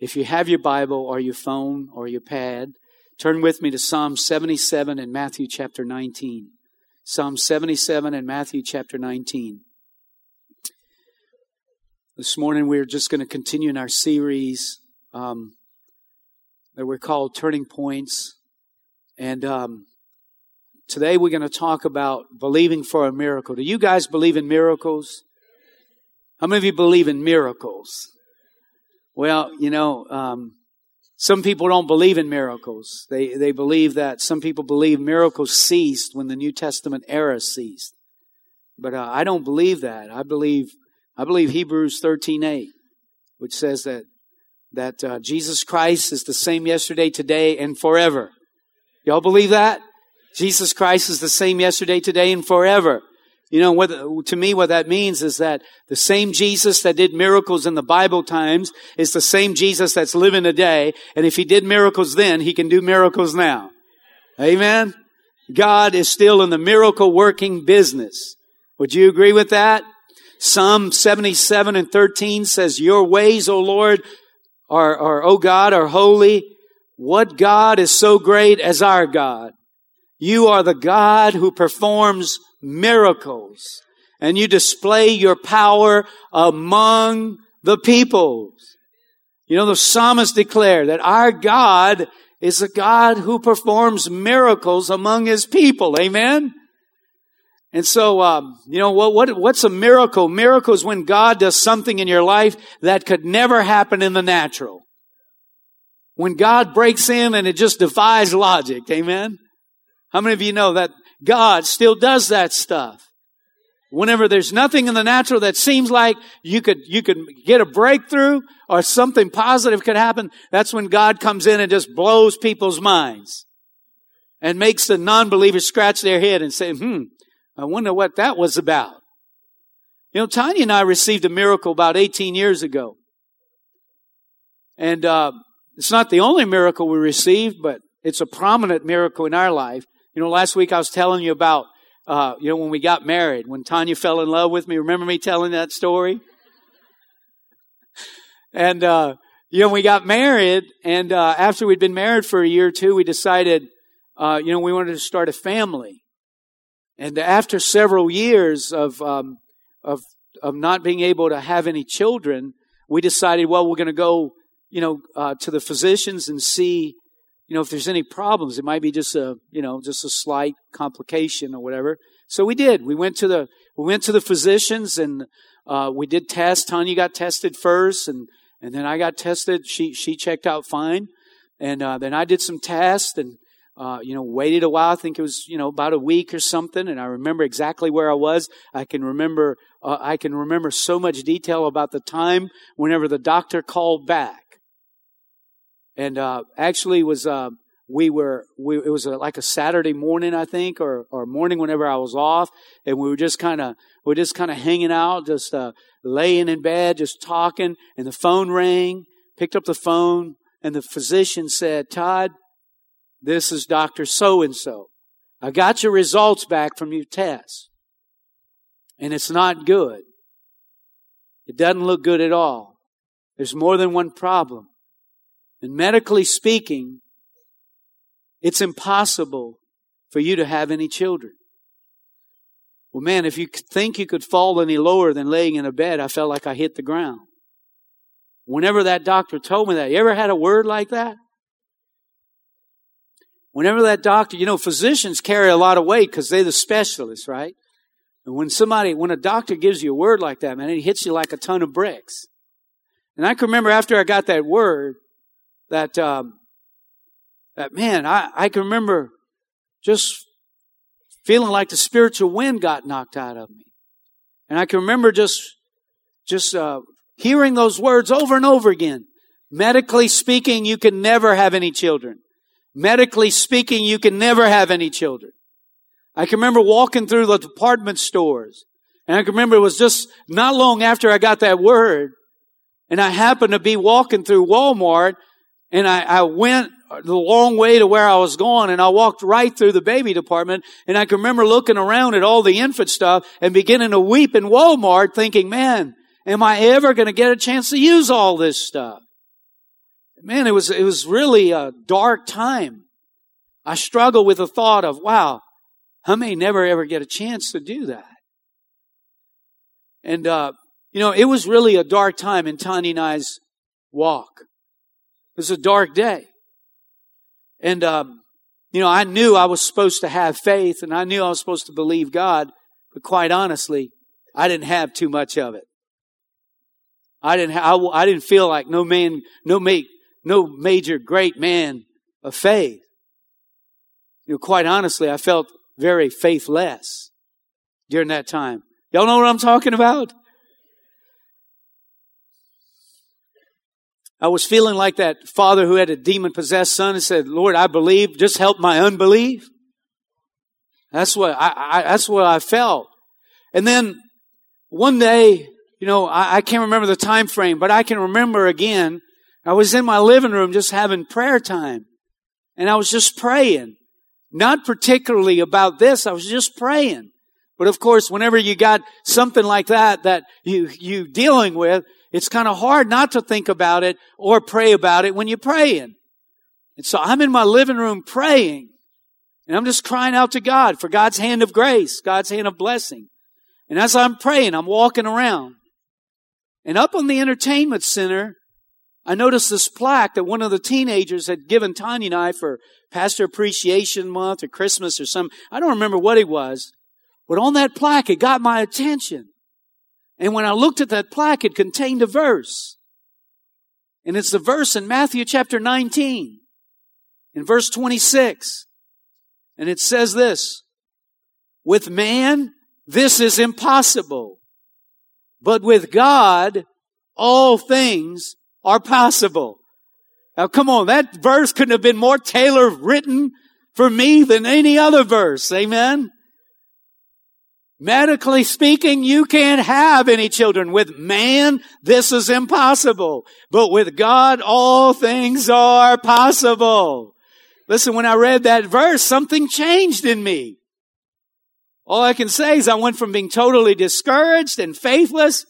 If you have your Bible or your phone or your pad, turn with me to Psalm 77 and Matthew chapter 19. Psalm 77 and Matthew chapter 19. This morning we're just going to continue in our series um, that we're called Turning Points. And um, today we're going to talk about believing for a miracle. Do you guys believe in miracles? How many of you believe in miracles? Well, you know, um, some people don't believe in miracles. They, they believe that some people believe miracles ceased when the New Testament era ceased. But uh, I don't believe that. I believe, I believe Hebrews 13 8, which says that, that uh, Jesus Christ is the same yesterday, today, and forever. Y'all believe that? Jesus Christ is the same yesterday, today, and forever. You know, what, to me, what that means is that the same Jesus that did miracles in the Bible times is the same Jesus that's living today. And if he did miracles then, he can do miracles now. Amen? God is still in the miracle working business. Would you agree with that? Psalm 77 and 13 says, Your ways, O Lord, are, are, O God, are holy. What God is so great as our God? You are the God who performs miracles and you display your power among the peoples. You know, the psalmist declared that our God is a God who performs miracles among his people. Amen? And so, um, you know, what, what, what's a miracle? Miracle is when God does something in your life that could never happen in the natural. When God breaks in and it just defies logic. Amen? How many of you know that God still does that stuff. Whenever there's nothing in the natural that seems like you could, you could get a breakthrough or something positive could happen, that's when God comes in and just blows people's minds and makes the non-believers scratch their head and say, hmm, I wonder what that was about. You know, Tanya and I received a miracle about 18 years ago. And, uh, it's not the only miracle we received, but it's a prominent miracle in our life. You know, last week I was telling you about, uh, you know, when we got married, when Tanya fell in love with me. Remember me telling that story? and, uh, you know, we got married, and uh, after we'd been married for a year or two, we decided, uh, you know, we wanted to start a family. And after several years of um, of of not being able to have any children, we decided, well, we're going to go, you know, uh, to the physicians and see you know, if there's any problems, it might be just a, you know, just a slight complication or whatever. So we did. We went to the, we went to the physicians and, uh, we did tests. Tanya got tested first and, and then I got tested. She, she checked out fine. And, uh, then I did some tests and, uh, you know, waited a while. I think it was, you know, about a week or something. And I remember exactly where I was. I can remember, uh, I can remember so much detail about the time whenever the doctor called back and uh, actually was uh, we were we, it was a, like a Saturday morning I think or or morning whenever I was off, and we were just kind of we are just kind of hanging out, just uh, laying in bed, just talking, and the phone rang. Picked up the phone, and the physician said, "Todd, this is Doctor So and So. I got your results back from your test, and it's not good. It doesn't look good at all. There's more than one problem." And medically speaking, it's impossible for you to have any children. Well, man, if you think you could fall any lower than laying in a bed, I felt like I hit the ground. Whenever that doctor told me that, you ever had a word like that? Whenever that doctor, you know, physicians carry a lot of weight because they're the specialists, right? And when somebody, when a doctor gives you a word like that, man, it hits you like a ton of bricks. And I can remember after I got that word, that, um, that man, I, I can remember just feeling like the spiritual wind got knocked out of me. And I can remember just, just, uh, hearing those words over and over again. Medically speaking, you can never have any children. Medically speaking, you can never have any children. I can remember walking through the department stores and I can remember it was just not long after I got that word and I happened to be walking through Walmart and I, I went the long way to where I was going and I walked right through the baby department and I can remember looking around at all the infant stuff and beginning to weep in Walmart thinking, man, am I ever going to get a chance to use all this stuff? Man, it was, it was really a dark time. I struggled with the thought of, wow, I may never ever get a chance to do that. And, uh, you know, it was really a dark time in Tanya and I's walk. It was a dark day. And, um, you know, I knew I was supposed to have faith and I knew I was supposed to believe God, but quite honestly, I didn't have too much of it. I didn't, ha- I, I didn't feel like no man, no make, no major great man of faith. You know, quite honestly, I felt very faithless during that time. Y'all know what I'm talking about? I was feeling like that father who had a demon possessed son and said, Lord, I believe, just help my unbelief. That's what I, I that's what I felt. And then one day, you know, I, I can't remember the time frame, but I can remember again, I was in my living room just having prayer time. And I was just praying. Not particularly about this, I was just praying. But of course, whenever you got something like that that you, you dealing with, it's kind of hard not to think about it or pray about it when you're praying. And so I'm in my living room praying and I'm just crying out to God for God's hand of grace, God's hand of blessing. And as I'm praying, I'm walking around and up on the entertainment center, I noticed this plaque that one of the teenagers had given Tanya and I for Pastor Appreciation Month or Christmas or some, I don't remember what it was, but on that plaque, it got my attention. And when I looked at that plaque, it contained a verse. And it's the verse in Matthew chapter 19, in verse 26. And it says this, with man, this is impossible. But with God, all things are possible. Now come on, that verse couldn't have been more tailor written for me than any other verse. Amen. Medically speaking, you can't have any children. With man, this is impossible. But with God, all things are possible. Listen, when I read that verse, something changed in me. All I can say is I went from being totally discouraged and faithless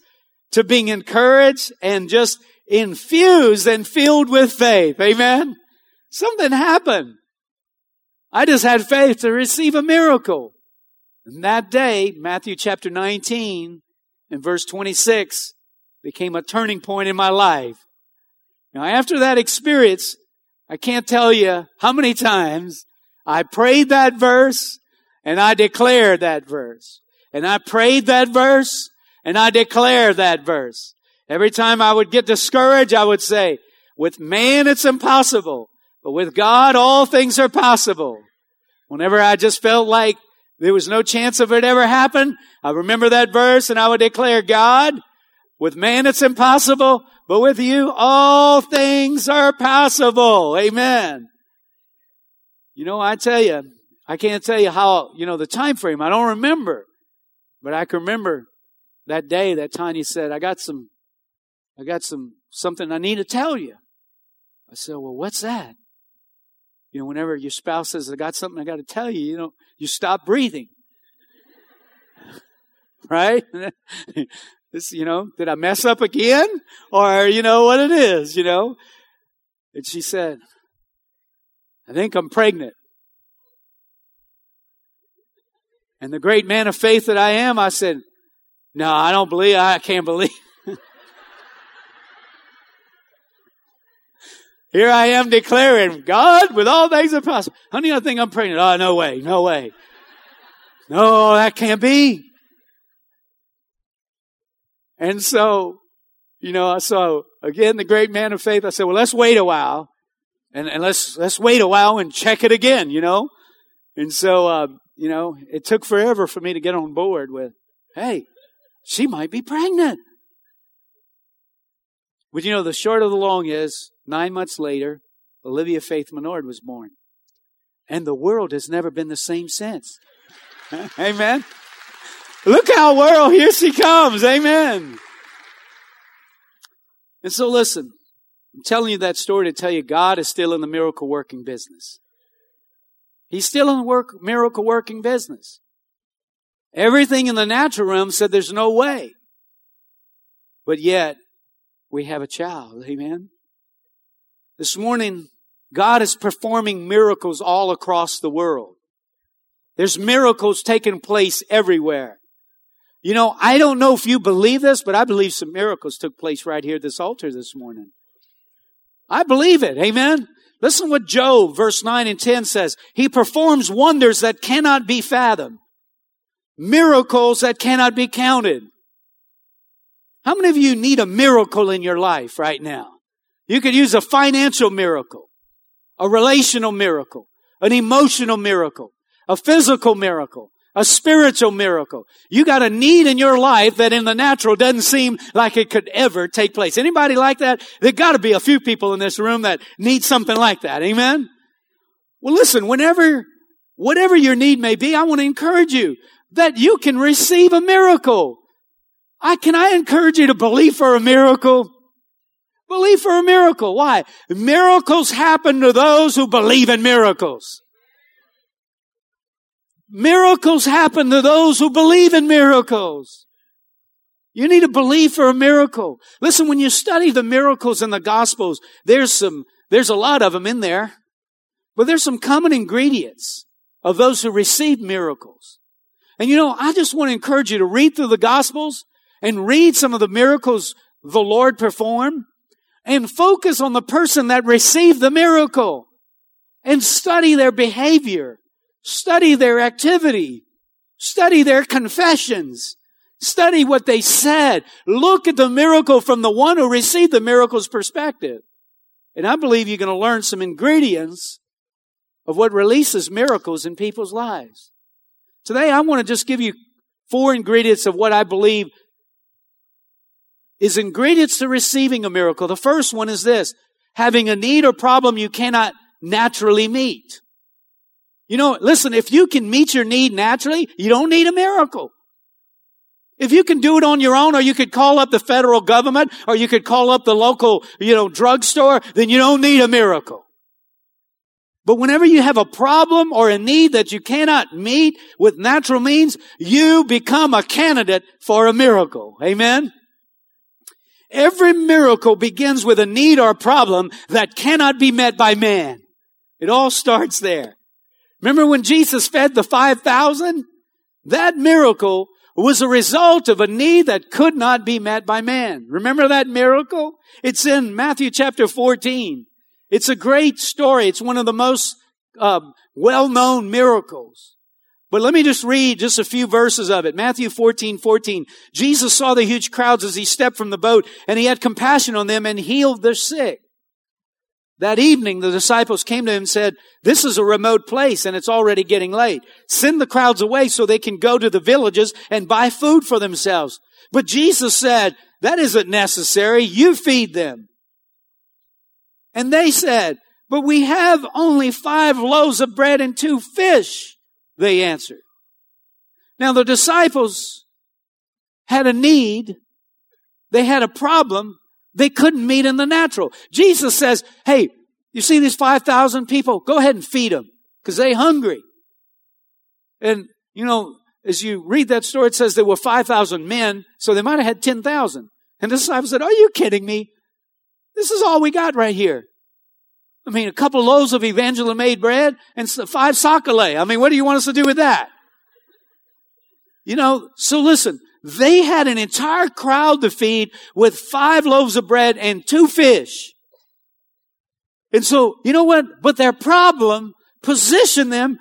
to being encouraged and just infused and filled with faith. Amen. Something happened. I just had faith to receive a miracle. And that day, Matthew chapter 19 and verse 26 became a turning point in my life. Now, after that experience, I can't tell you how many times I prayed that verse and I declared that verse. And I prayed that verse and I declared that verse. Every time I would get discouraged, I would say, with man it's impossible, but with God all things are possible. Whenever I just felt like there was no chance of it ever happen. I remember that verse and I would declare, God, with man it's impossible, but with you all things are possible. Amen. You know, I tell you, I can't tell you how, you know, the time frame. I don't remember, but I can remember that day that Tanya said, I got some, I got some, something I need to tell you. I said, well, what's that? You know, whenever your spouse says, I got something I got to tell you, you know, you stop breathing. right? this, you know, did I mess up again? Or, you know, what it is, you know? And she said, I think I'm pregnant. And the great man of faith that I am, I said, no, I don't believe, I can't believe. Here I am declaring, God, with all things are possible. Honey, I think I'm pregnant. Oh, no way, no way. No, that can't be. And so, you know, so again, the great man of faith, I said, well, let's wait a while and, and let's, let's wait a while and check it again, you know? And so, uh, you know, it took forever for me to get on board with, hey, she might be pregnant. But you know, the short of the long is, nine months later, Olivia Faith Menard was born. And the world has never been the same since. Amen. Look how world, here she comes. Amen. And so listen, I'm telling you that story to tell you God is still in the miracle working business. He's still in the work, miracle working business. Everything in the natural realm said there's no way. But yet, we have a child. Amen. This morning, God is performing miracles all across the world. There's miracles taking place everywhere. You know, I don't know if you believe this, but I believe some miracles took place right here at this altar this morning. I believe it. Amen. Listen what Job, verse 9 and 10 says. He performs wonders that cannot be fathomed. Miracles that cannot be counted. How many of you need a miracle in your life right now? You could use a financial miracle, a relational miracle, an emotional miracle, a physical miracle, a spiritual miracle. You got a need in your life that in the natural doesn't seem like it could ever take place. Anybody like that? There got to be a few people in this room that need something like that. Amen. Well, listen, whenever, whatever your need may be, I want to encourage you that you can receive a miracle. I, can I encourage you to believe for a miracle? Believe for a miracle. Why? Miracles happen to those who believe in miracles. Miracles happen to those who believe in miracles. You need to believe for a miracle. Listen, when you study the miracles in the Gospels, there's some, there's a lot of them in there, but there's some common ingredients of those who receive miracles. And you know, I just want to encourage you to read through the Gospels and read some of the miracles the Lord performed and focus on the person that received the miracle and study their behavior Study their activity. Study their confessions. Study what they said. Look at the miracle from the one who received the miracle's perspective. And I believe you're going to learn some ingredients of what releases miracles in people's lives. Today, I want to just give you four ingredients of what I believe is ingredients to receiving a miracle. The first one is this having a need or problem you cannot naturally meet. You know, listen, if you can meet your need naturally, you don't need a miracle. If you can do it on your own, or you could call up the federal government, or you could call up the local, you know, drugstore, then you don't need a miracle. But whenever you have a problem or a need that you cannot meet with natural means, you become a candidate for a miracle. Amen? Every miracle begins with a need or problem that cannot be met by man. It all starts there. Remember when Jesus fed the 5,000? That miracle was a result of a need that could not be met by man. Remember that miracle? It's in Matthew chapter 14. It's a great story. It's one of the most uh, well-known miracles. But let me just read just a few verses of it. Matthew 14, 14. Jesus saw the huge crowds as he stepped from the boat and he had compassion on them and healed their sick. That evening, the disciples came to him and said, this is a remote place and it's already getting late. Send the crowds away so they can go to the villages and buy food for themselves. But Jesus said, that isn't necessary. You feed them. And they said, but we have only five loaves of bread and two fish, they answered. Now the disciples had a need. They had a problem they couldn't meet in the natural. Jesus says, hey, you see these 5,000 people? Go ahead and feed them because they're hungry. And, you know, as you read that story, it says there were 5,000 men, so they might have had 10,000. And the disciples said, are you kidding me? This is all we got right here. I mean, a couple of loaves of Evangeline Maid bread and five sac-a-lait. I mean, what do you want us to do with that? You know, so listen, they had an entire crowd to feed with five loaves of bread and two fish. And so, you know what? But their problem positioned them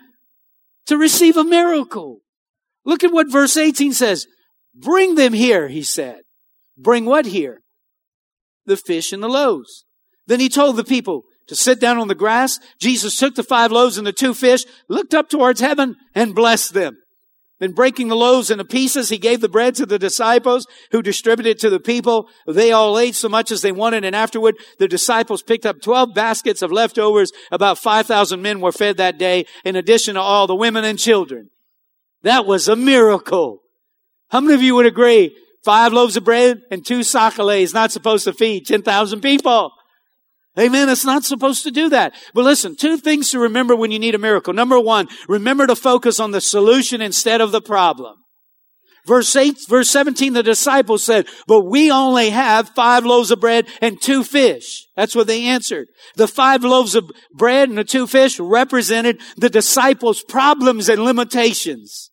to receive a miracle. Look at what verse 18 says. Bring them here, he said. Bring what here? The fish and the loaves. Then he told the people to sit down on the grass. Jesus took the five loaves and the two fish, looked up towards heaven and blessed them. Then breaking the loaves into pieces, he gave the bread to the disciples who distributed it to the people. They all ate so much as they wanted. And afterward, the disciples picked up 12 baskets of leftovers. About 5,000 men were fed that day in addition to all the women and children. That was a miracle. How many of you would agree? Five loaves of bread and two sac-a-lait is not supposed to feed 10,000 people. Amen. It's not supposed to do that. But listen, two things to remember when you need a miracle. Number one, remember to focus on the solution instead of the problem. Verse 8, verse 17, the disciples said, but we only have five loaves of bread and two fish. That's what they answered. The five loaves of bread and the two fish represented the disciples' problems and limitations.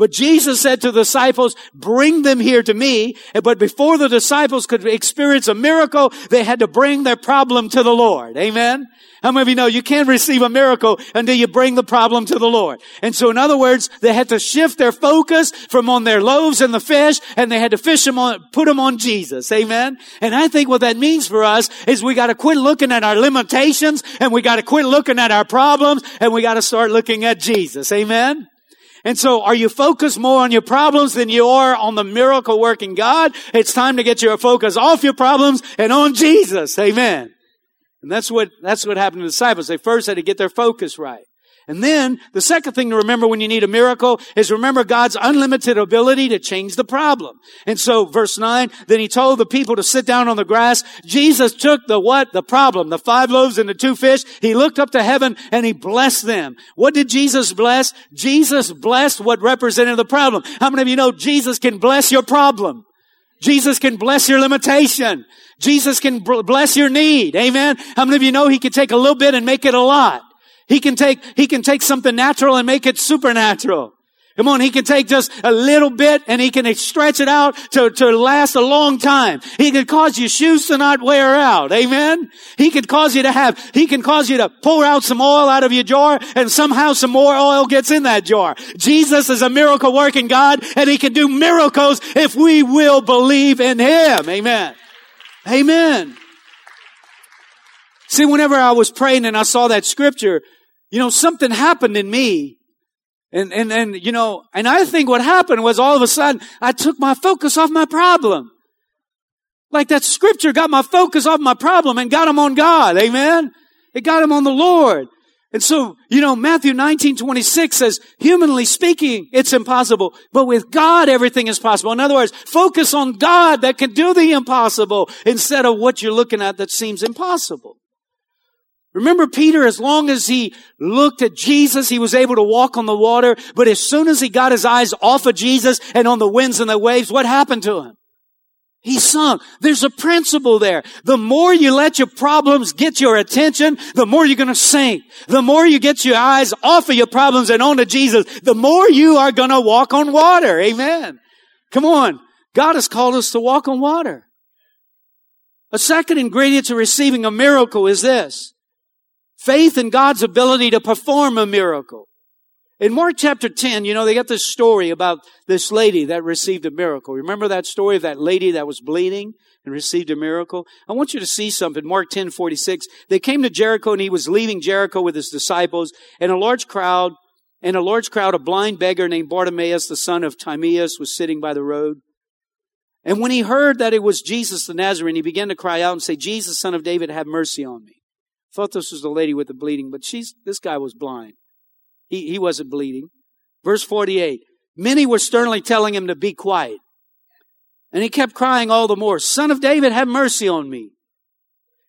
But Jesus said to the disciples, bring them here to me. But before the disciples could experience a miracle, they had to bring their problem to the Lord. Amen? How many of you know you can't receive a miracle until you bring the problem to the Lord? And so in other words, they had to shift their focus from on their loaves and the fish and they had to fish them on, put them on Jesus. Amen. And I think what that means for us is we got to quit looking at our limitations and we got to quit looking at our problems and we got to start looking at Jesus. Amen. And so are you focused more on your problems than you are on the miracle working God? It's time to get your focus off your problems and on Jesus. Amen. And that's what, that's what happened to the disciples. They first had to get their focus right. And then the second thing to remember when you need a miracle is remember God's unlimited ability to change the problem. And so verse nine, then he told the people to sit down on the grass. Jesus took the what? The problem, the five loaves and the two fish. He looked up to heaven and he blessed them. What did Jesus bless? Jesus blessed what represented the problem. How many of you know Jesus can bless your problem? Jesus can bless your limitation. Jesus can bless your need. Amen. How many of you know he can take a little bit and make it a lot? He can take, he can take something natural and make it supernatural. Come on, he can take just a little bit and he can stretch it out to, to last a long time. He can cause your shoes to not wear out. Amen. He can cause you to have, he can cause you to pour out some oil out of your jar and somehow some more oil gets in that jar. Jesus is a miracle working God and he can do miracles if we will believe in him. Amen. Amen. See, whenever I was praying and I saw that scripture, you know, something happened in me. And, and, and, you know, and I think what happened was all of a sudden I took my focus off my problem. Like that scripture got my focus off my problem and got him on God. Amen. It got him on the Lord. And so, you know, Matthew 19, 26 says, humanly speaking, it's impossible, but with God, everything is possible. In other words, focus on God that can do the impossible instead of what you're looking at that seems impossible. Remember Peter, as long as he looked at Jesus, he was able to walk on the water. But as soon as he got his eyes off of Jesus and on the winds and the waves, what happened to him? He sunk. There's a principle there. The more you let your problems get your attention, the more you're going to sink. The more you get your eyes off of your problems and onto Jesus, the more you are going to walk on water. Amen. Come on. God has called us to walk on water. A second ingredient to receiving a miracle is this. Faith in God's ability to perform a miracle. In Mark chapter 10, you know, they got this story about this lady that received a miracle. Remember that story of that lady that was bleeding and received a miracle? I want you to see something. Mark 10, 46. They came to Jericho and he was leaving Jericho with his disciples and a large crowd and a large crowd, a blind beggar named Bartimaeus, the son of Timaeus, was sitting by the road. And when he heard that it was Jesus the Nazarene, he began to cry out and say, Jesus, son of David, have mercy on me. Thought this was the lady with the bleeding, but she's, this guy was blind. He, he wasn't bleeding. Verse 48. Many were sternly telling him to be quiet. And he kept crying all the more, Son of David, have mercy on me.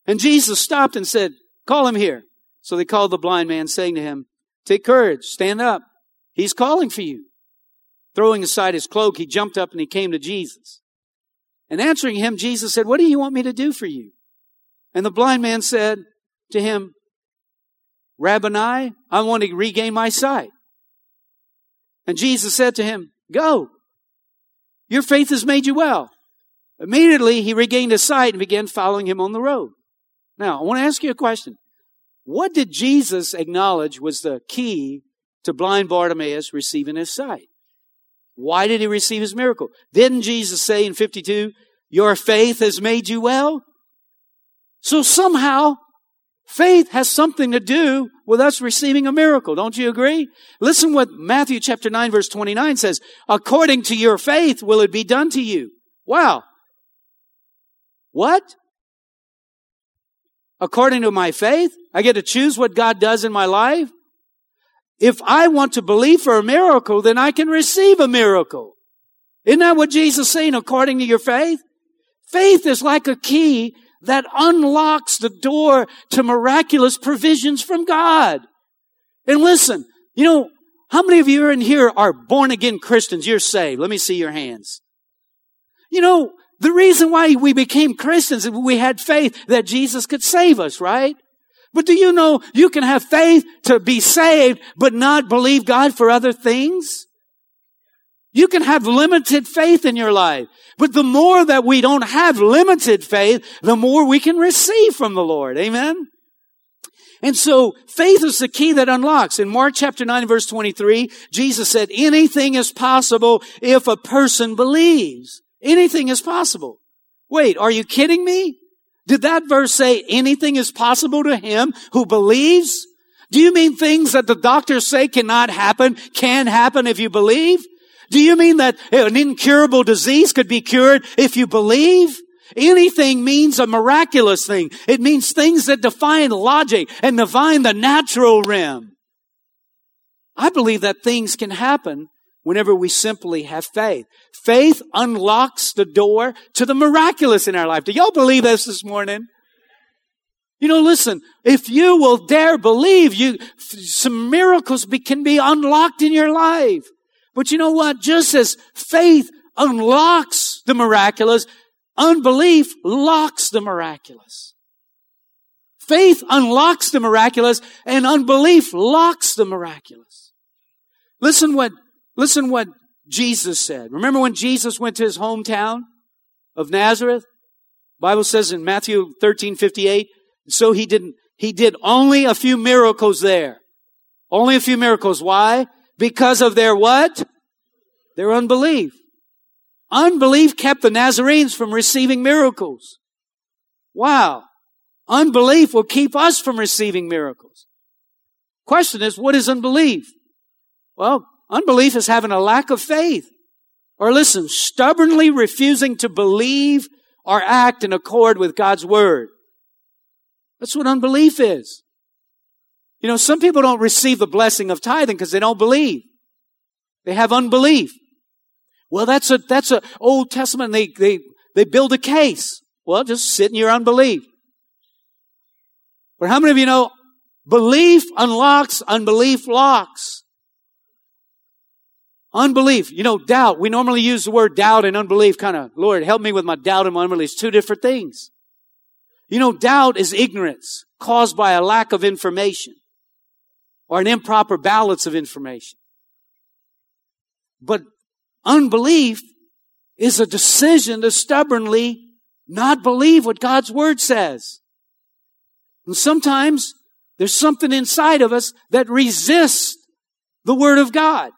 And Jesus stopped and said, Call him here. So they called the blind man, saying to him, Take courage, stand up. He's calling for you. Throwing aside his cloak, he jumped up and he came to Jesus. And answering him, Jesus said, What do you want me to do for you? And the blind man said, to him, Rabboni, I want to regain my sight. And Jesus said to him, Go. Your faith has made you well. Immediately he regained his sight and began following him on the road. Now, I want to ask you a question. What did Jesus acknowledge was the key to blind Bartimaeus receiving his sight? Why did he receive his miracle? Didn't Jesus say in 52, Your faith has made you well? So somehow Faith has something to do with us receiving a miracle. Don't you agree? Listen what Matthew chapter 9 verse 29 says. According to your faith will it be done to you. Wow. What? According to my faith? I get to choose what God does in my life? If I want to believe for a miracle, then I can receive a miracle. Isn't that what Jesus is saying according to your faith? Faith is like a key that unlocks the door to miraculous provisions from God. And listen, you know, How many of you in here are born again Christians? You're saved. Let me see your hands. You know, the reason why we became Christians is we had faith that Jesus could save us, right? But do you know you can have faith to be saved, but not believe God for other things? You can have limited faith in your life. But the more that we don't have limited faith, the more we can receive from the Lord. Amen? And so faith is the key that unlocks. In Mark chapter 9 verse 23, Jesus said, anything is possible if a person believes. Anything is possible. Wait, are you kidding me? Did that verse say anything is possible to him who believes? Do you mean things that the doctors say cannot happen can happen if you believe? Do you mean that an incurable disease could be cured if you believe? Anything means a miraculous thing. It means things that defy logic and define the natural realm. I believe that things can happen whenever we simply have faith. Faith unlocks the door to the miraculous in our life. Do y'all believe this this morning? You know, listen, if you will dare believe, you, some miracles be, can be unlocked in your life. But you know what? Just as faith unlocks the miraculous, unbelief locks the miraculous. Faith unlocks the miraculous and unbelief locks the miraculous. Listen what, listen what Jesus said. Remember when Jesus went to his hometown of Nazareth? Bible says in Matthew 13, 58, so he didn't, he did only a few miracles there. Only a few miracles. Why? Because of their what? Their unbelief. Unbelief kept the Nazarenes from receiving miracles. Wow. Unbelief will keep us from receiving miracles. Question is, what is unbelief? Well, unbelief is having a lack of faith. Or listen, stubbornly refusing to believe or act in accord with God's word. That's what unbelief is. You know, some people don't receive the blessing of tithing because they don't believe. They have unbelief. Well, that's a, that's a Old Testament. They, they, they build a case. Well, just sit in your unbelief. But how many of you know belief unlocks, unbelief locks? Unbelief, you know, doubt. We normally use the word doubt and unbelief kind of, Lord, help me with my doubt and my unbelief. It's two different things. You know, doubt is ignorance caused by a lack of information or an improper balance of information. But unbelief is a decision to stubbornly not believe what God's word says. And sometimes there's something inside of us that resists the word of God.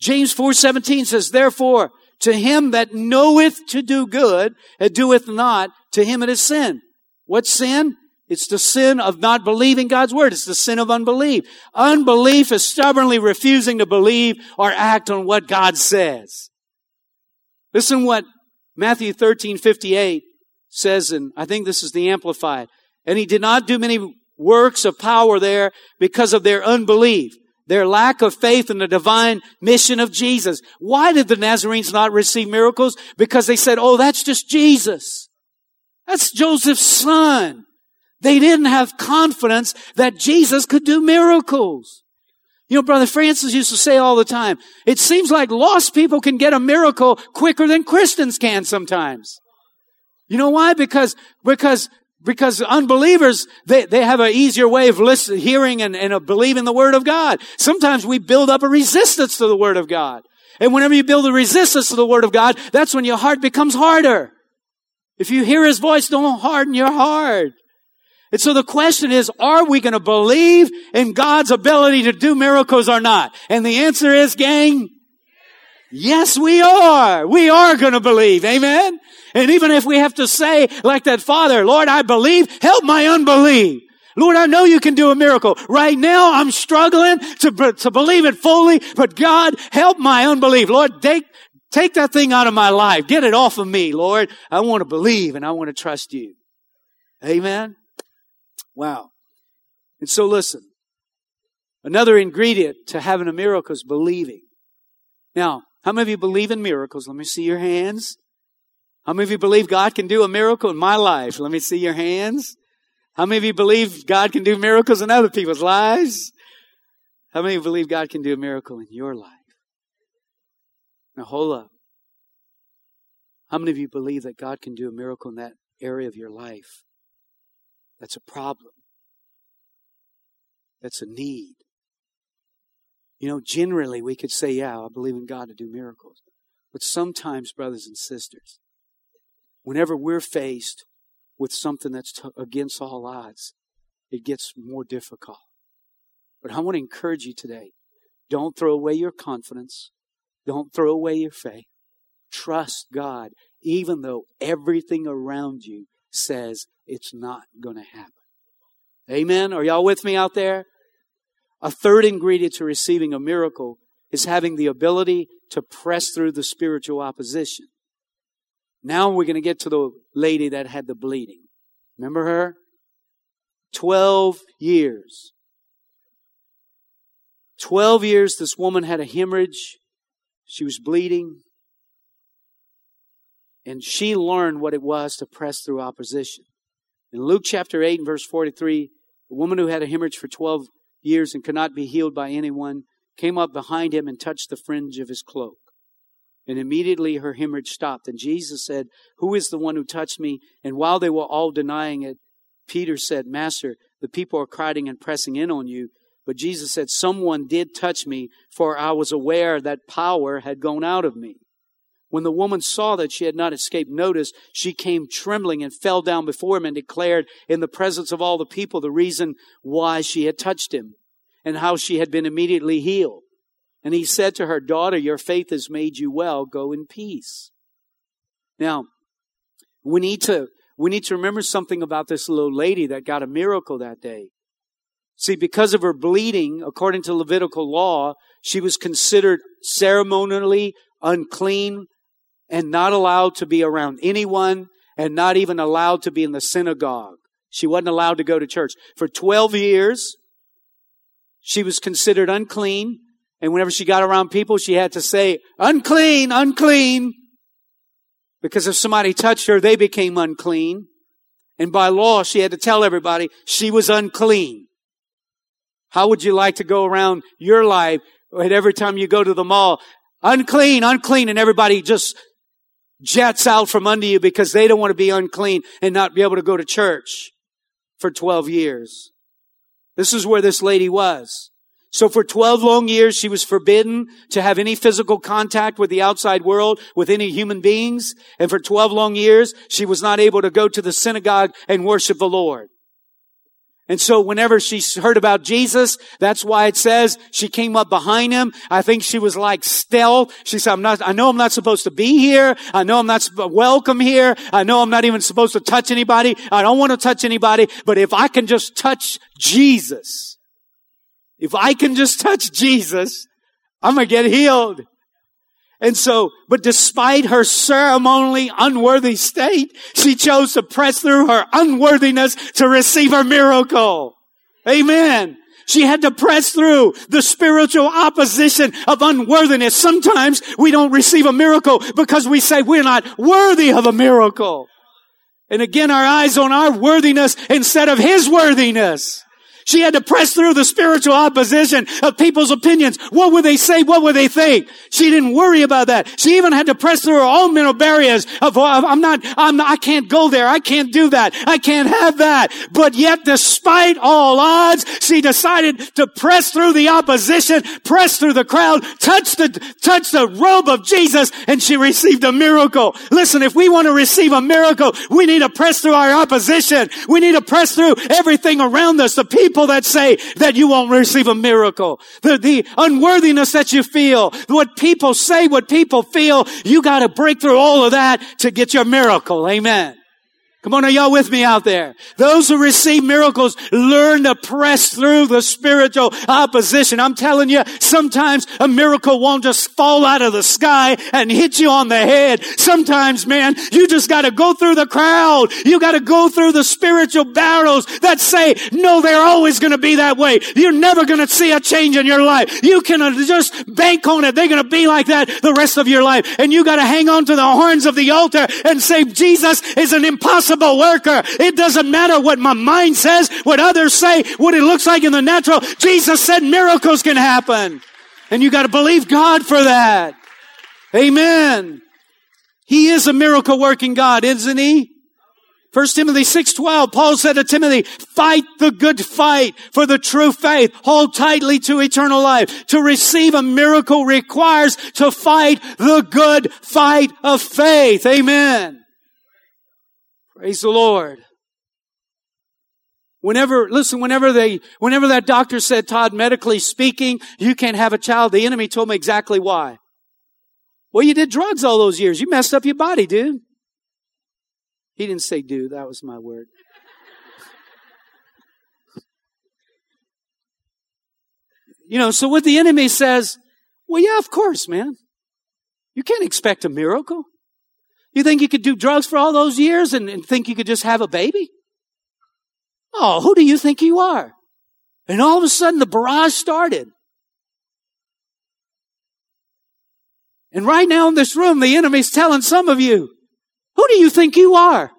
James 4:17 says, "Therefore, to him that knoweth to do good and doeth not, to him it is sin." What sin? It's the sin of not believing God's word. It's the sin of unbelief. Unbelief is stubbornly refusing to believe or act on what God says. Listen what Matthew 13, 58 says, and I think this is the Amplified. And he did not do many works of power there because of their unbelief, their lack of faith in the divine mission of Jesus. Why did the Nazarenes not receive miracles? Because they said, oh, that's just Jesus. That's Joseph's son. They didn't have confidence that Jesus could do miracles. You know, Brother Francis used to say all the time, it seems like lost people can get a miracle quicker than Christians can sometimes. You know why? Because, because, because unbelievers, they, they have an easier way of listening, hearing and, and believing the Word of God. Sometimes we build up a resistance to the Word of God. And whenever you build a resistance to the Word of God, that's when your heart becomes harder. If you hear His voice, don't harden your heart. And so the question is, are we going to believe in God's ability to do miracles or not? And the answer is, gang, yes, we are. We are going to believe. Amen. And even if we have to say, like that father, Lord, I believe, help my unbelief. Lord, I know you can do a miracle. Right now, I'm struggling to, to believe it fully, but God, help my unbelief. Lord, take, take that thing out of my life. Get it off of me, Lord. I want to believe and I want to trust you. Amen. Wow. And so listen, another ingredient to having a miracle is believing. Now, how many of you believe in miracles? Let me see your hands. How many of you believe God can do a miracle in my life? Let me see your hands. How many of you believe God can do miracles in other people's lives? How many of you believe God can do a miracle in your life? Now hold up. How many of you believe that God can do a miracle in that area of your life? That's a problem. That's a need. You know, generally we could say, yeah, I believe in God to do miracles. But sometimes, brothers and sisters, whenever we're faced with something that's t- against all odds, it gets more difficult. But I want to encourage you today. Don't throw away your confidence. Don't throw away your faith. Trust God, even though everything around you says it's not going to happen. Amen. Are y'all with me out there? A third ingredient to receiving a miracle is having the ability to press through the spiritual opposition. Now we're going to get to the lady that had the bleeding. Remember her? 12 years. 12 years this woman had a hemorrhage. She was bleeding. And she learned what it was to press through opposition. In Luke chapter 8 and verse 43, the woman who had a hemorrhage for 12 years and could not be healed by anyone came up behind him and touched the fringe of his cloak. And immediately her hemorrhage stopped. And Jesus said, Who is the one who touched me? And while they were all denying it, Peter said, Master, the people are crowding and pressing in on you. But Jesus said, Someone did touch me, for I was aware that power had gone out of me. When the woman saw that she had not escaped notice, she came trembling and fell down before him and declared in the presence of all the people the reason why she had touched him and how she had been immediately healed. And he said to her, Daughter, your faith has made you well. Go in peace. Now, we need to, we need to remember something about this little lady that got a miracle that day. See, because of her bleeding, according to Levitical law, she was considered ceremonially unclean and not allowed to be around anyone and not even allowed to be in the synagogue. She wasn't allowed to go to church. For 12 years, she was considered unclean. And whenever she got around people, she had to say, unclean, unclean. Because if somebody touched her, they became unclean. And by law, she had to tell everybody she was unclean. How would you like to go around your life and every time you go to the mall, unclean, unclean, and everybody just jets out from under you because they don't want to be unclean and not be able to go to church for 12 years. This is where this lady was. So for 12 long years, she was forbidden to have any physical contact with the outside world, with any human beings. And for 12 long years, she was not able to go to the synagogue and worship the Lord. And so whenever she heard about Jesus, that's why it says she came up behind him. I think she was like stealth. She said, I'm not, I know I'm not supposed to be here. I know I'm not welcome here. I know I'm not even supposed to touch anybody. I don't want to touch anybody. But if I can just touch Jesus, if I can just touch Jesus, I'm going to get healed. And so, but despite her ceremonially unworthy state, she chose to press through her unworthiness to receive her miracle. Amen. She had to press through the spiritual opposition of unworthiness. Sometimes we don't receive a miracle because we say we're not worthy of a miracle. And again, our eyes on our worthiness instead of His worthiness. She had to press through the spiritual opposition of people's opinions. What would they say? What would they think? She didn't worry about that. She even had to press through her own mental barriers of, I'm not, I'm not, I can't go there. I can't do that. I can't have that. But yet, despite all odds, she decided to press through the opposition, press through the crowd, touch the, touch the robe of Jesus, and she received a miracle. Listen, if we want to receive a miracle, we need to press through our opposition. We need to press through everything around us, the people people that say that you won't receive a miracle. The, the unworthiness that you feel, what people say, what people feel, you gotta break through all of that to get your miracle. Amen. Come on, are y'all with me out there? Those who receive miracles learn to press through the spiritual opposition. I'm telling you, sometimes a miracle won't just fall out of the sky and hit you on the head. Sometimes, man, you just gotta go through the crowd. You gotta go through the spiritual battles that say, no, they're always gonna be that way. You're never gonna see a change in your life. You can uh, just bank on it. They're gonna be like that the rest of your life. And you gotta hang on to the horns of the altar and say, Jesus is an impossible impossible worker. It doesn't matter what my mind says, what others say, what it looks like in the natural. Jesus said miracles can happen. And you gotta believe God for that. Amen. He is a miracle working God, isn't he? 1 Timothy 6:12 Paul said to Timothy, "Fight the good fight for the true faith. Hold tightly to eternal life. To receive a miracle requires to fight the good fight of faith." Amen. Praise the Lord. Whenever, listen, whenever they, whenever that doctor said, Todd, medically speaking, you can't have a child, the enemy told me exactly why. Well, you did drugs all those years. You messed up your body, dude. He didn't say do, that was my word. you know, so what the enemy says, well, yeah, of course, man. You can't expect a miracle. You think you could do drugs for all those years and, and think you could just have a baby? Oh, who do you think you are? And all of a sudden the barrage started. And right now in this room, the enemy's telling some of you, who do you think you are?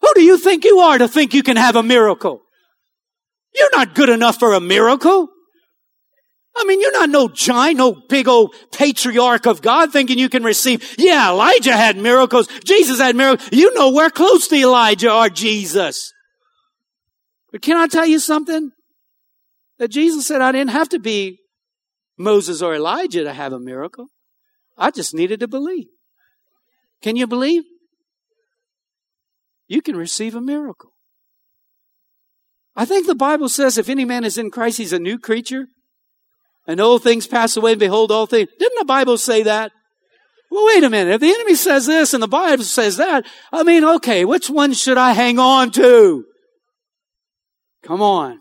Who do you think you are to think you can have a miracle? You're not good enough for a miracle. I mean, you're not no giant, no big old patriarch of God thinking you can receive. Yeah, Elijah had miracles. Jesus had miracles. You know where close to Elijah or Jesus. But can I tell you something? That Jesus said I didn't have to be Moses or Elijah to have a miracle. I just needed to believe. Can you believe? You can receive a miracle. I think the Bible says if any man is in Christ, he's a new creature. And old things pass away, and behold, all things. Didn't the Bible say that? Well, wait a minute. If the enemy says this and the Bible says that, I mean, okay, which one should I hang on to? Come on.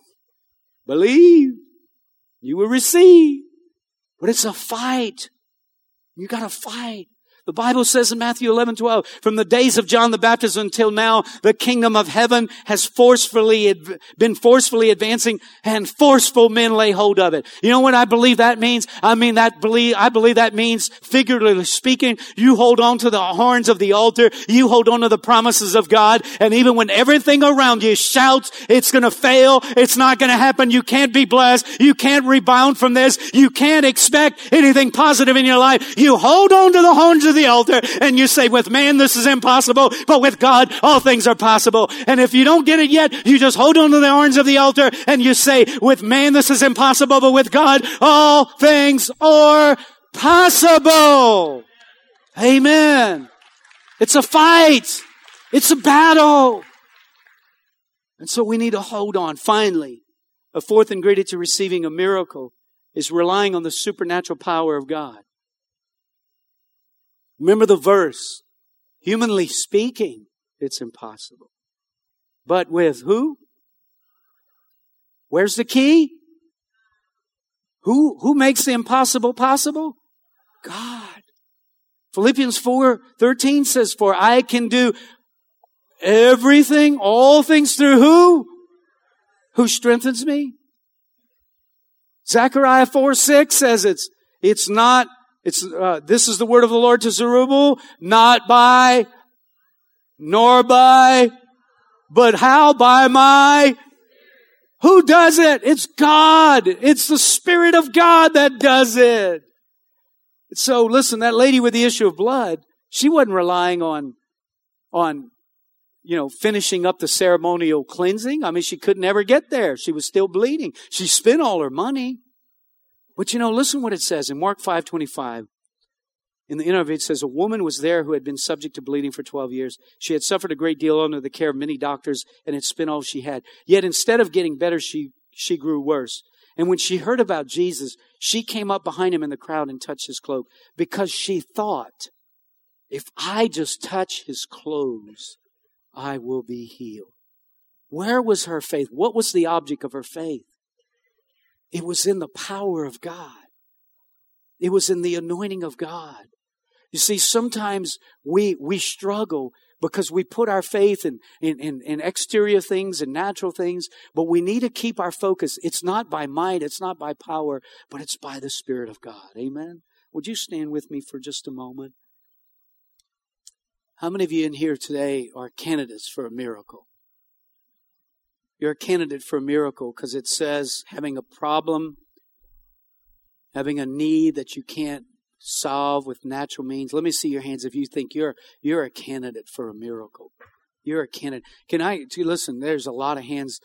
Believe. You will receive. But it's a fight. You gotta fight. The Bible says in Matthew 11, 12, from the days of John the Baptist until now, the kingdom of heaven has forcefully, been forcefully advancing and forceful men lay hold of it. You know what I believe that means? I mean that believe, I believe that means figuratively speaking, you hold on to the horns of the altar, you hold on to the promises of God, and even when everything around you shouts, it's gonna fail, it's not gonna happen, you can't be blessed, you can't rebound from this, you can't expect anything positive in your life, you hold on to the horns of the the altar and you say, with man, this is impossible, but with God, all things are possible. And if you don't get it yet, you just hold on to the horns of the altar and you say, with man, this is impossible, but with God, all things are possible. Amen. It's a fight. It's a battle. And so we need to hold on. Finally, a fourth ingredient to receiving a miracle is relying on the supernatural power of God. Remember the verse. Humanly speaking, it's impossible. But with who? Where's the key? Who, who makes the impossible possible? God. Philippians 4, 13 says, for I can do everything, all things through who? Who strengthens me? Zechariah 4, 6 says it's, it's not it's, uh, this is the word of the Lord to Zerubbabel, not by, nor by, but how? By my, who does it? It's God. It's the Spirit of God that does it. So listen, that lady with the issue of blood, she wasn't relying on, on, you know, finishing up the ceremonial cleansing. I mean, she could never get there. She was still bleeding. She spent all her money. But you know, listen what it says in Mark 5:25. In the NIV, it says, A woman was there who had been subject to bleeding for 12 years. She had suffered a great deal under the care of many doctors and had spent all she had. Yet instead of getting better, she, she grew worse. And when she heard about Jesus, she came up behind him in the crowd and touched his cloak because she thought, if I just touch his clothes, I will be healed. Where was her faith? What was the object of her faith? It was in the power of God. It was in the anointing of God. You see, sometimes we, we struggle because we put our faith in, in, in, in, exterior things and natural things, but we need to keep our focus. It's not by might, it's not by power, but it's by the Spirit of God. Amen? Would you stand with me for just a moment? How many of you in here today are candidates for a miracle? You're a candidate for a miracle because it says having a problem, having a need that you can't solve with natural means. Let me see your hands if you think you're you're a candidate for a miracle. You're a candidate. Can I listen? There's a lot of hands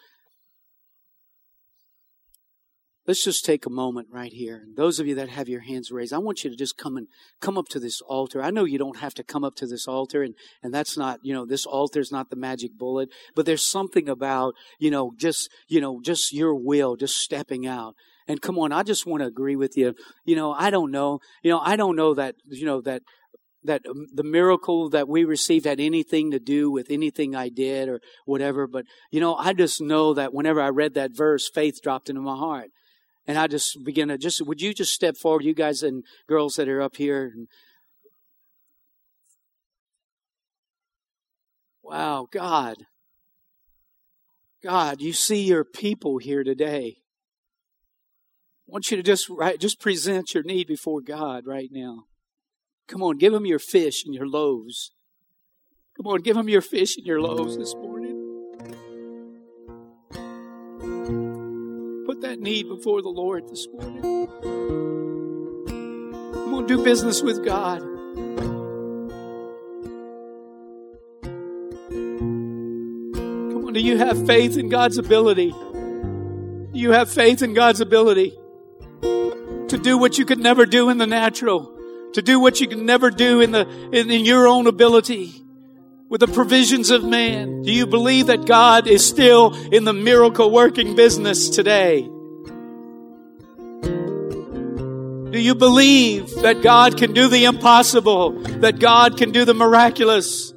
Let's just take a moment right here. And those of you that have your hands raised, I want you to just come and come up to this altar. I know you don't have to come up to this altar and, and that's not, you know, this altar is not the magic bullet, but there's something about, you know, just, you know, just your will, just stepping out. And come on, I just want to agree with you. You know, I don't know, you know, I don't know that, you know, that that um, the miracle that we received had anything to do with anything I did or whatever. But, you know, I just know that whenever I read that verse, faith dropped into my heart. And I just begin to just, would you just step forward, you guys and girls that are up here? And, Wow, God. God, you see your people here today. I want you to just right, just present your need before God right now. Come on, give them your fish and your loaves. Come on, give them your fish and your loaves this morning. Put that need before the Lord this morning. Come on, do business with God. Come on, do you have faith in God's ability? Do you have faith in God's ability to do what you could never do in the natural? To do what you can never do in the, in, in your own ability? With the provisions of man? Do you believe that God is still in the miracle working business today? Do you believe that God can do the impossible? That God can do the miraculous?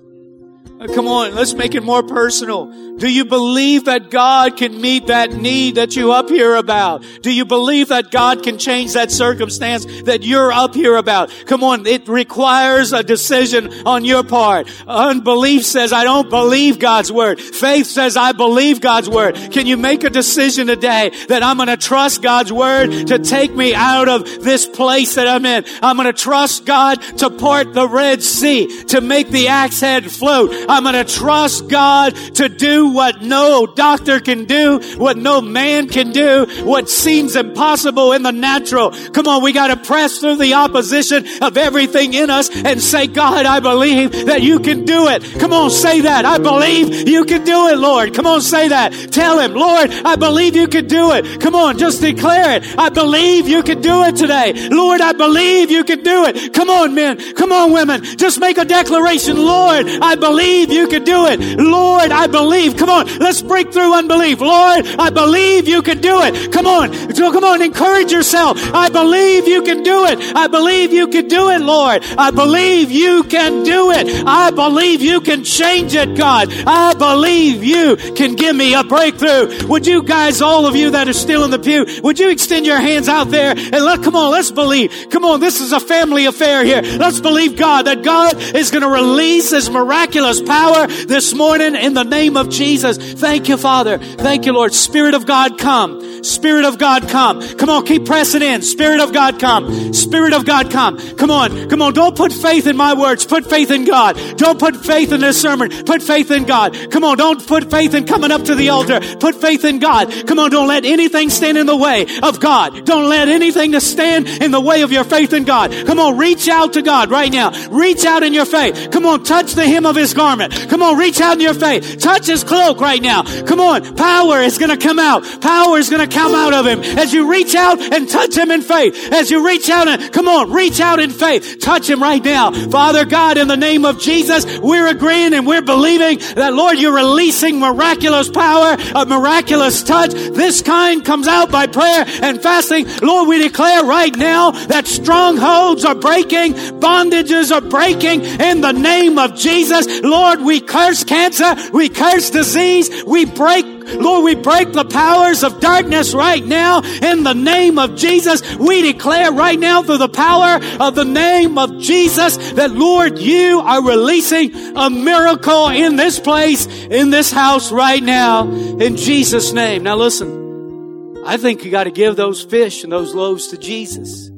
Uh, come on, let's make it more personal. Do you believe that God can meet that need that you up here about? Do you believe that God can change that circumstance that you're up here about? Come on, it requires a decision on your part. Unbelief says, I don't believe God's word. Faith says, I believe God's word. Can you make a decision today that I'm going to trust God's word to take me out of this place that I'm in? I'm going to trust God to part the Red Sea, to make the axe head float. I'm going to trust God to do what no doctor can do, what no man can do, what seems impossible in the natural. Come on, we got to press through the opposition of everything in us and say, God, I believe that you can do it. Come on, say that. I believe you can do it, Lord. Come on, say that. Tell him, Lord, I believe you can do it. Come on, just declare it. I believe you can do it today. Lord, I believe you can do it. Come on, men. Come on, women. Just make a declaration. Lord, I believe you can do it. Lord, I believe. Come on, let's break through unbelief. Lord, I believe you can do it. Come on, so come on, encourage yourself. I believe you can do it. I believe you can do it, Lord. I believe you can do it. I believe you can change it, God. I believe you can give me a breakthrough. Would you guys, all of you that are still in the pew, would you extend your hands out there and let, come on, let's believe. Come on, this is a family affair here. Let's believe God that God is going to release His miraculous power this morning in the name of Jesus. Thank you, Father. Thank you, Lord. Spirit of God, come. Spirit of God, come. Come on, keep pressing in. Spirit of God, come. Spirit of God, come. Come on, come on. Don't put faith in my words. Put faith in God. Don't put faith in this sermon. Put faith in God. Come on, don't put faith in coming up to the altar. Put faith in God. Come on, don't let anything stand in the way of God. Don't let anything to stand in the way of your faith in God. Come on, reach out to God right now. Reach out in your faith. Come on, touch the hem of his garment. Come on, reach out in your faith. Touch his cloak right now. Come on. Power is going to come out. Power is going to come out of him as you reach out and touch him in faith. As you reach out and come on, reach out in faith. Touch him right now. Father God, in the name of Jesus, we're agreeing and we're believing that Lord, you're releasing miraculous power, a miraculous touch. This kind comes out by prayer and fasting. Lord, we declare right now that strongholds are breaking, bondages are breaking in the name of Jesus. Lord, we curse cancer. We curse disease. We break, Lord, we break the powers of darkness right now in the name of Jesus. We declare right now through the power of the name of Jesus that, Lord, you are releasing a miracle in this place, in this house right now, in Jesus' name. Now listen, I think you got to give those fish and those loaves to Jesus.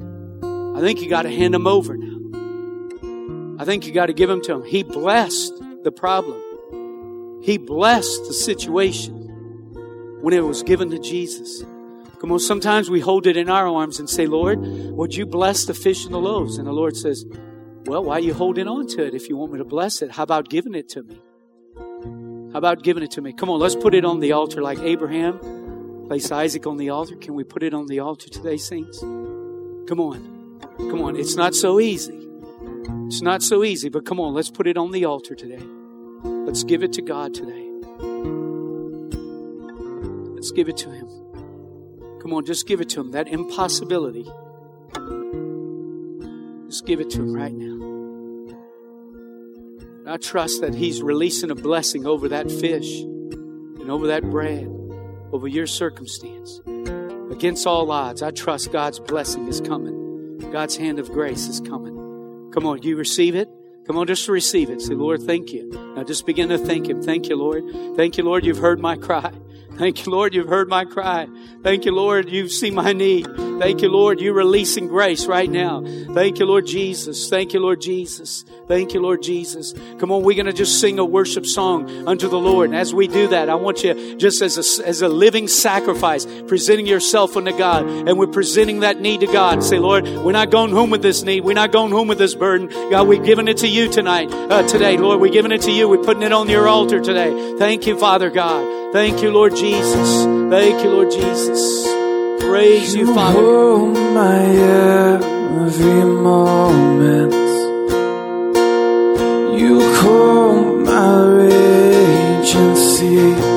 I think you got to hand them over now. I think you got to give them to him. He blessed the problem. He blessed the situation when it was given to Jesus. Come on, sometimes we hold it in our arms and say, Lord, would you bless the fish and the loaves? And the Lord says, Well, why are you holding on to it if you want me to bless it? How about giving it to me? How about giving it to me? Come on, let's put it on the altar like Abraham. Place Isaac on the altar. Can we put it on the altar today, saints? Come on. Come on. It's not so easy. It's not so easy, but come on, let's put it on the altar today. Let's give it to God today. Let's give it to Him. Come on, just give it to Him. That impossibility. Just give it to Him right now. I trust that He's releasing a blessing over that fish and over that bread, over your circumstance. Against all odds, I trust God's blessing is coming. God's hand of grace is coming. Come on, you receive it? Come on, just receive it. Say, Lord, thank you. Now just begin to thank Him. Thank you, Lord. Thank you, Lord, you've heard my cry. Thank you, Lord, you've heard my cry. Thank you, Lord, you've seen my need. Thank you, Lord, you're releasing grace right now. Thank you, Lord Jesus. Thank you, Lord Jesus. Thank you, Lord Jesus. Come on, we're going to just sing a worship song unto the Lord. And as we do that, I want you just as a, as a living sacrifice, presenting yourself unto God. And we're presenting that need to God. Say, Lord, we're not going home with this need. We're not going home with this burden. God, we're giving it to you tonight, uh, today. Lord, we're giving it to you. We're putting it on your altar today. Thank you, Father God. Thank you, Lord Jesus. Thank you, Lord Jesus. Praise you, Father. hold my every moment. You calm my raging seas. You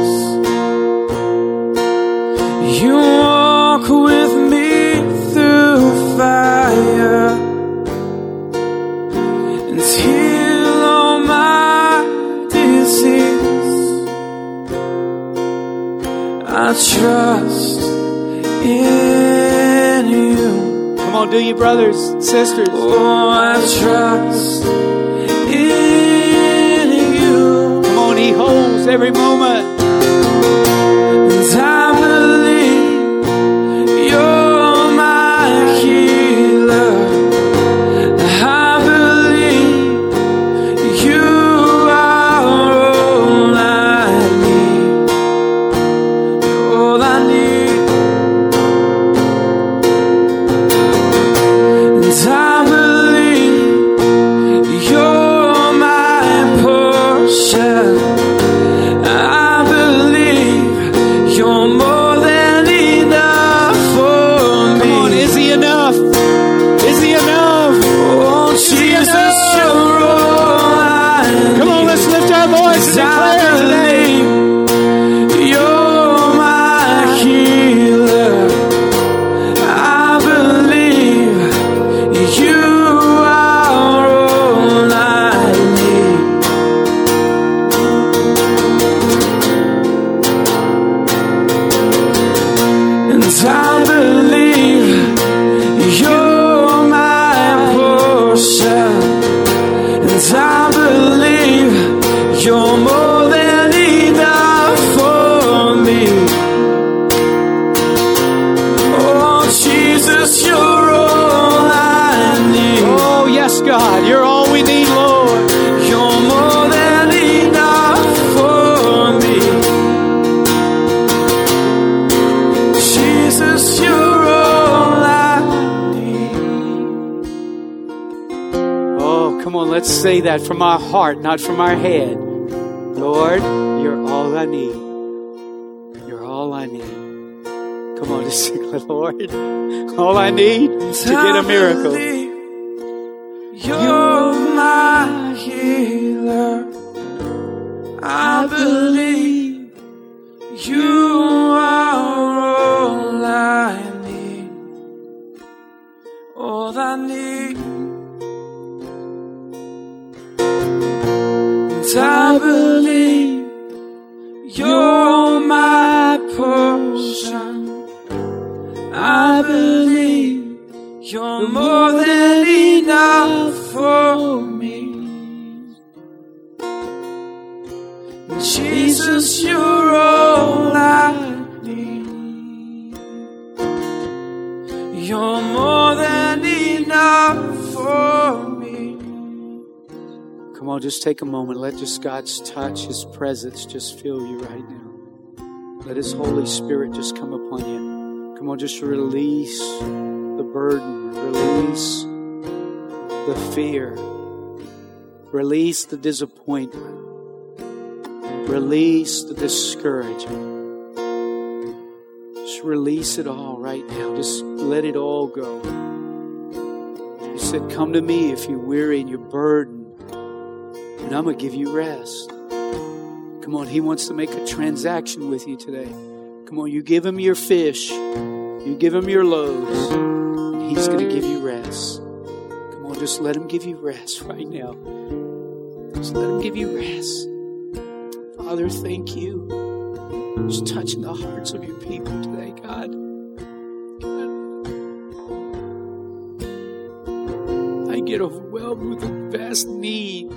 on, do you, brothers and sisters? Oh, I trust in you. Come on, He holds every moment. Not from our head. Lord, you're all I need. You're all I need. Come on, just sing, Lord. All I need to get a miracle. Take a moment. Let just God's touch, His presence just fill you right now. Let His Holy Spirit just come upon you. Come on, just release the burden, release the fear, release the disappointment, release the discouragement. Just release it all right now. Just let it all go. He said, Come to me if you're weary and you're burdened and I'm going to give you rest. Come on, He wants to make a transaction with you today. Come on, you give Him your fish, you give Him your loaves, and He's going to give you rest. Come on, just let Him give you rest right now. Just let Him give you rest. Father, thank you. Just touching the hearts of your people today, God. I get overwhelmed with the vast need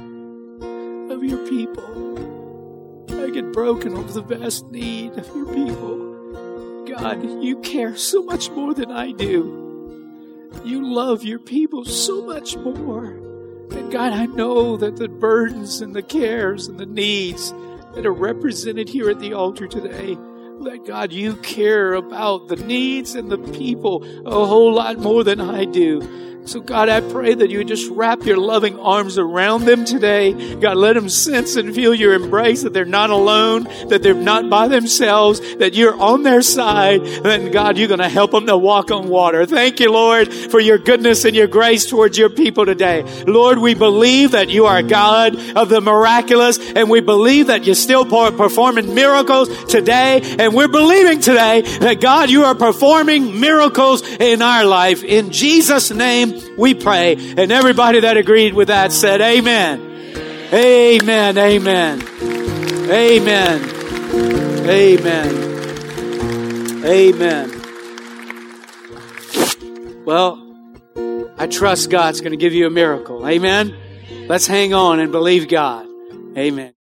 your people. I get broken over the vast need of your people. God, you care so much more than I do. You love your people so much more. And God, I know that the burdens and the cares and the needs that are represented here at the altar today, that God, you care about the needs and the people a whole lot more than I do. So, God, I pray that you just wrap your loving arms around them today. God, let them sense and feel your embrace that they're not alone, that they're not by themselves, that you're on their side, and God, you're going to help them to walk on water. Thank you, Lord, for your goodness and your grace towards your people today. Lord, we believe that you are God of the miraculous, and we believe that you're still performing miracles today, and we're believing today that God, you are performing miracles in our life. In Jesus' name, we pray. And everybody that agreed with that said, Amen. Amen. Amen. Amen. Amen. Amen. Well, I trust God's going to give you a miracle. Amen. Let's hang on and believe God. Amen.